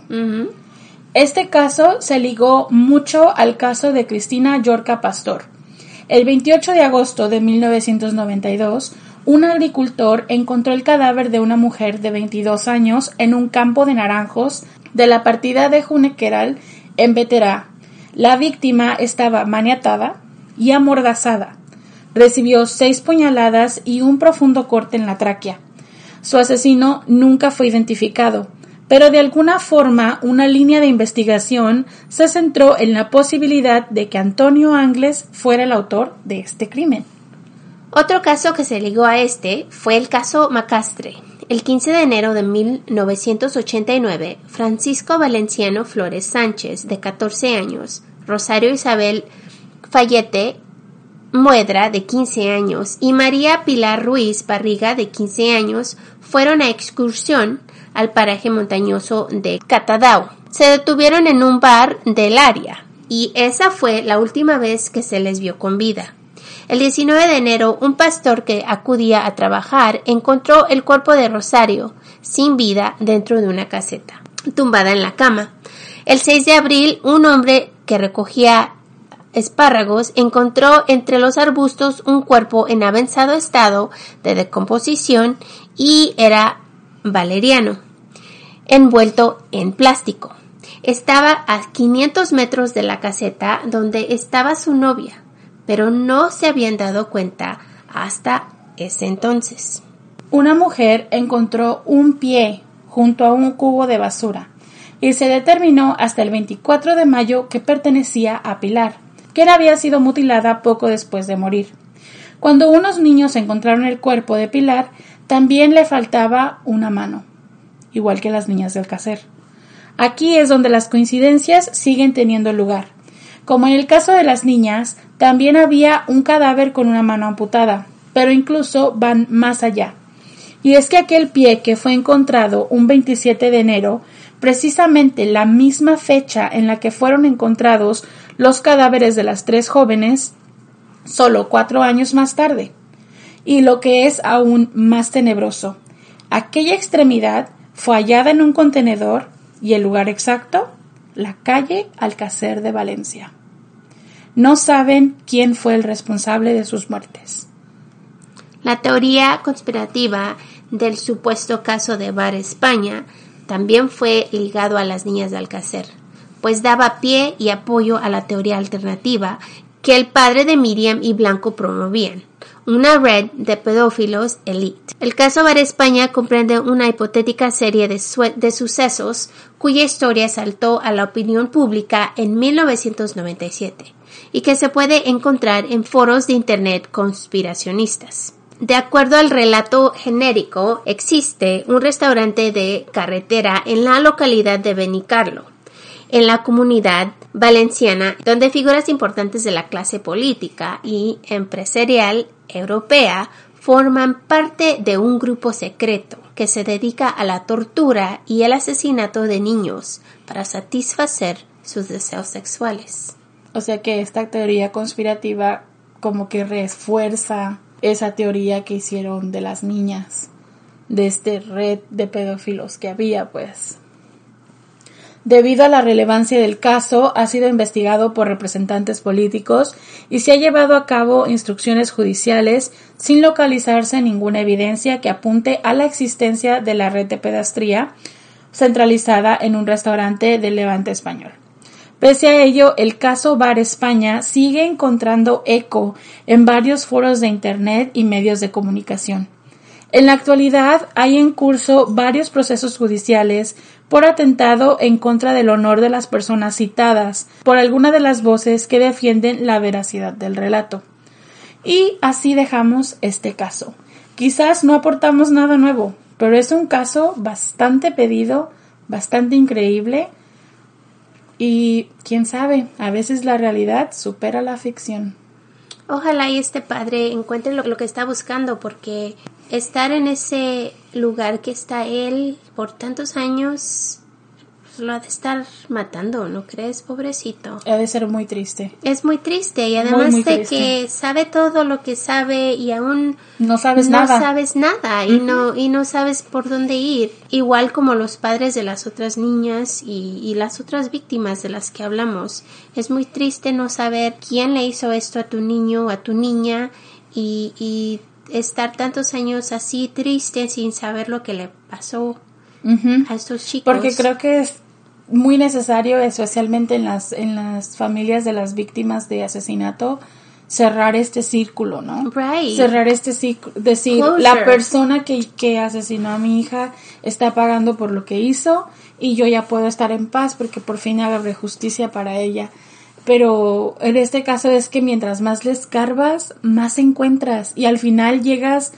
Este caso se ligó mucho al caso de Cristina Yorca Pastor. El 28 de agosto de 1992, un agricultor encontró el cadáver de una mujer de 22 años en un campo de naranjos de la partida de Junequeral en Veterá. La víctima estaba maniatada y amordazada. Recibió seis puñaladas y un profundo corte en la tráquea. Su asesino nunca fue identificado, pero de alguna forma una línea de investigación se centró en la posibilidad de que Antonio Angles fuera el autor de este crimen. Otro caso que se ligó a este fue el caso Macastre. El 15 de enero de 1989, Francisco Valenciano Flores Sánchez, de 14 años, Rosario Isabel Fayete Muedra, de 15 años, y María Pilar Ruiz Barriga, de 15 años, fueron a excursión al paraje montañoso de Catadao. Se detuvieron en un bar del área y esa fue la última vez que se les vio con vida. El 19 de enero, un pastor que acudía a trabajar encontró el cuerpo de Rosario, sin vida, dentro de una caseta, tumbada en la cama. El 6 de abril, un hombre que recogía espárragos encontró entre los arbustos un cuerpo en avanzado estado de decomposición y era valeriano envuelto en plástico. Estaba a 500 metros de la caseta donde estaba su novia, pero no se habían dado cuenta hasta ese entonces. Una mujer encontró un pie junto a un cubo de basura y se determinó hasta el 24 de mayo que pertenecía a Pilar, quien había sido mutilada poco después de morir. Cuando unos niños encontraron el cuerpo de Pilar, también le faltaba una mano igual que las niñas del caser. Aquí es donde las coincidencias siguen teniendo lugar. Como en el caso de las niñas, también había un cadáver con una mano amputada, pero incluso van más allá. Y es que aquel pie que fue encontrado un 27 de enero, precisamente la misma fecha en la que fueron encontrados los cadáveres de las tres jóvenes, solo cuatro años más tarde. Y lo que es aún más tenebroso, aquella extremidad fue hallada en un contenedor y el lugar exacto, la calle Alcácer de Valencia. No saben quién fue el responsable de sus muertes. La teoría conspirativa del supuesto caso de Bar España también fue ligado a las niñas de Alcácer, pues daba pie y apoyo a la teoría alternativa que el padre de Miriam y Blanco promovían, una red de pedófilos elite. El caso Bar España comprende una hipotética serie de, de, sucesos cuya historia saltó a la opinión pública en 1997 y que se puede encontrar en foros de Internet conspiracionistas. De acuerdo al relato genérico, existe un restaurante de carretera en la localidad de Benicarlo, en la comunidad valenciana, donde figuras importantes de la clase política y empresarial europea forman parte de un grupo secreto que se dedica a la tortura y el asesinato de niños para satisfacer sus deseos sexuales. O sea que esta teoría conspirativa como que refuerza esa teoría que hicieron de las niñas, de este red de pedófilos que había, pues. Debido a la relevancia del caso, ha sido investigado por representantes políticos y se ha llevado a cabo instrucciones judiciales sin localizarse ninguna evidencia que apunte a la existencia de la red de pedastría centralizada en un restaurante del Levante español. Pese a ello, el caso Bar España sigue encontrando eco en varios foros de Internet y medios de comunicación. En la actualidad hay en curso varios procesos judiciales por atentado en contra del honor de las personas citadas por alguna de las voces que defienden la veracidad del relato. Y así dejamos este caso. Quizás no aportamos nada nuevo, pero es un caso bastante pedido, bastante increíble y quién sabe, a veces la realidad supera la ficción. Ojalá y este padre encuentre lo, que está buscando porque estar en ese lugar que está él por tantos años lo ha de estar matando, ¿no crees, pobrecito? Ha de ser muy triste. Es muy triste y además de que sabe todo lo que sabe y aún no sabes no nada. sabes nada y no y no sabes por dónde ir. Igual como los padres de las otras niñas y, y las otras víctimas de las que hablamos. Es muy triste no saber quién le hizo esto a tu niño o a tu niña y, y estar tantos años así triste sin saber lo que le pasó a estos chicos. Porque creo que es muy necesario, especialmente en las, en las familias de las víctimas de asesinato, cerrar este círculo, ¿no? Right. Cerrar este círculo, decir, la persona que, que asesinó a mi hija está pagando por lo que hizo y yo ya puedo estar en paz porque por fin habrá justicia para ella. Pero en este caso es que mientras más le escarbas, más encuentras y al final llegas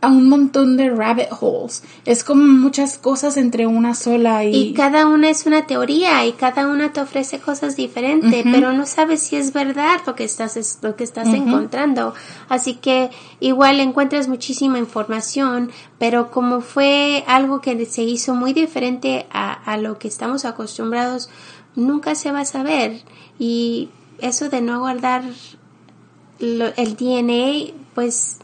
a un montón de rabbit holes. Es como muchas cosas entre una sola y... Y cada una es una teoría y cada una te ofrece cosas diferentes, pero no sabes si es verdad lo que estás, lo que estás encontrando. Así que igual encuentras muchísima información, pero como fue algo que se hizo muy diferente a, a lo que estamos acostumbrados, nunca se va a saber. Y eso de no guardar el DNA, pues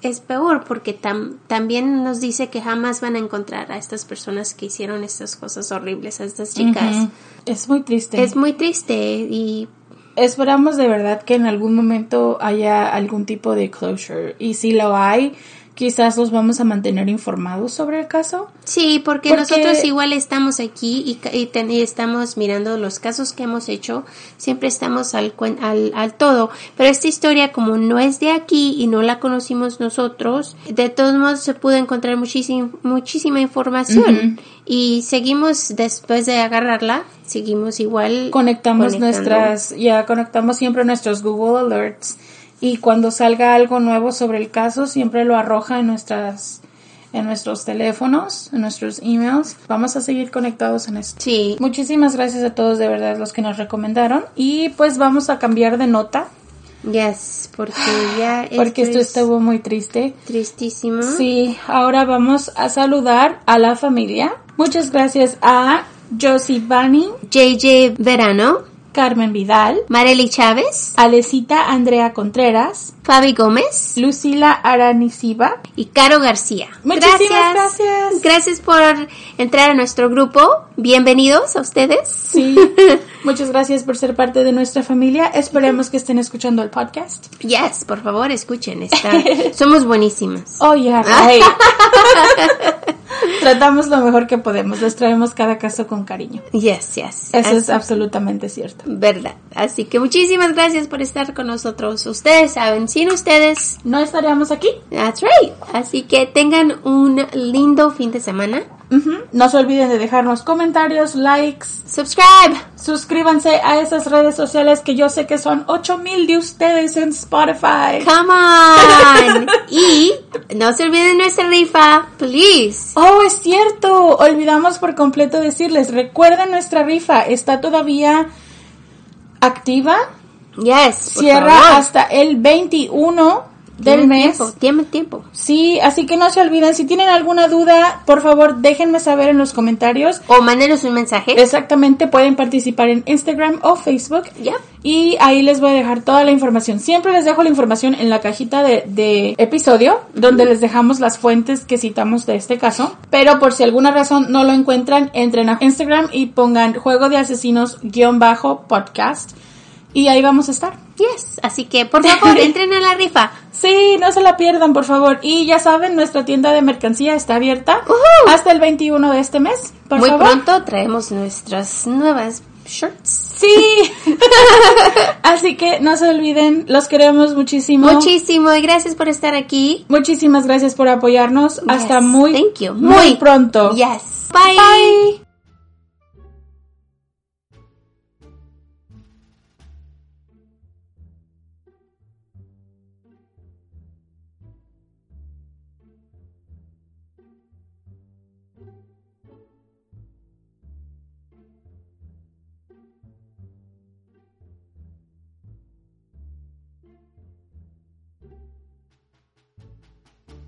es peor porque también nos dice que jamás van a encontrar a estas personas que hicieron estas cosas horribles a estas chicas. Es muy triste. Es muy triste y esperamos de verdad que en algún momento haya algún tipo de closure y si lo hay, quizás los vamos a mantener informados sobre el caso. Sí, porque, nosotros igual estamos aquí y, y, estamos mirando los casos que hemos hecho, siempre estamos al, al, al, todo, pero esta historia como no es de aquí y no la conocimos nosotros, de todos modos se pudo encontrar muchísima, muchísima información y seguimos después de agarrarla, seguimos igual. Conectamos nuestras, ya conectamos siempre nuestros Google Alerts y cuando salga algo nuevo sobre el caso siempre lo arroja en nuestras en nuestros teléfonos, en nuestros emails. Vamos a seguir conectados en esto. Sí. Muchísimas gracias a todos de verdad los que nos recomendaron y pues vamos a cambiar de nota. Yes, porque ya porque esto, estuvo muy triste. Tristísimo. Sí, ahora vamos a saludar a la familia. Muchas gracias a Josie Bunny, JJ Verano, Carmen Vidal, Marely Chávez, Alecita Andrea Contreras, Fabi Gómez, Lucila Aranisiva y Caro García. Muchísimas gracias. Gracias por entrar a nuestro grupo. Bienvenidos a ustedes. Sí. Muchas gracias por ser parte de nuestra familia. Esperemos que estén escuchando el podcast. Yes, por favor, escuchen. Está... Somos buenísimas. Oh, yeah, Tratamos lo mejor que podemos, les traemos cada caso con cariño. Yes, yes. Eso es absolutamente cierto. verdad. Así que muchísimas gracias por estar con nosotros. Ustedes saben, sin ustedes, No estaríamos aquí. that's right. Así que tengan un lindo fin de semana. No se olviden de dejarnos comentarios, likes, Subscribe. suscríbanse a esas redes sociales que yo sé que son 8000 de ustedes en Spotify. Come on. y no se olviden nuestra rifa, please. Oh, es cierto. Olvidamos por completo decirles, recuerden nuestra rifa, está todavía activa. Yes. Cierra hasta el 21 del mes. Tiempo, tienen tiempo. Sí, así que no se olviden, si tienen alguna duda, por favor, déjenme saber en los comentarios. O mándenos un mensaje. Exactamente, pueden participar en Instagram o Facebook. Yep. Y ahí les voy a dejar toda la información. Siempre les dejo la información en la cajita de, de episodio, donde les dejamos las fuentes que citamos de este caso. Pero por si alguna razón no lo encuentran, entren a Instagram y pongan Juego de Asesinos guion bajo podcast. Y ahí vamos a estar. Yes. Así que, por favor, entren a la rifa. Sí, no se la pierdan, por favor. Y ya saben, nuestra tienda de mercancía está abierta hasta el 21 de este mes. Por Muy favor. pronto traemos nuestras nuevas shirts. Sí. Así que no se olviden, los queremos muchísimo. Muchísimo y gracias por estar aquí. Muchísimas gracias por apoyarnos. Hasta muy, thank you. muy pronto. Yes. Bye. Bye.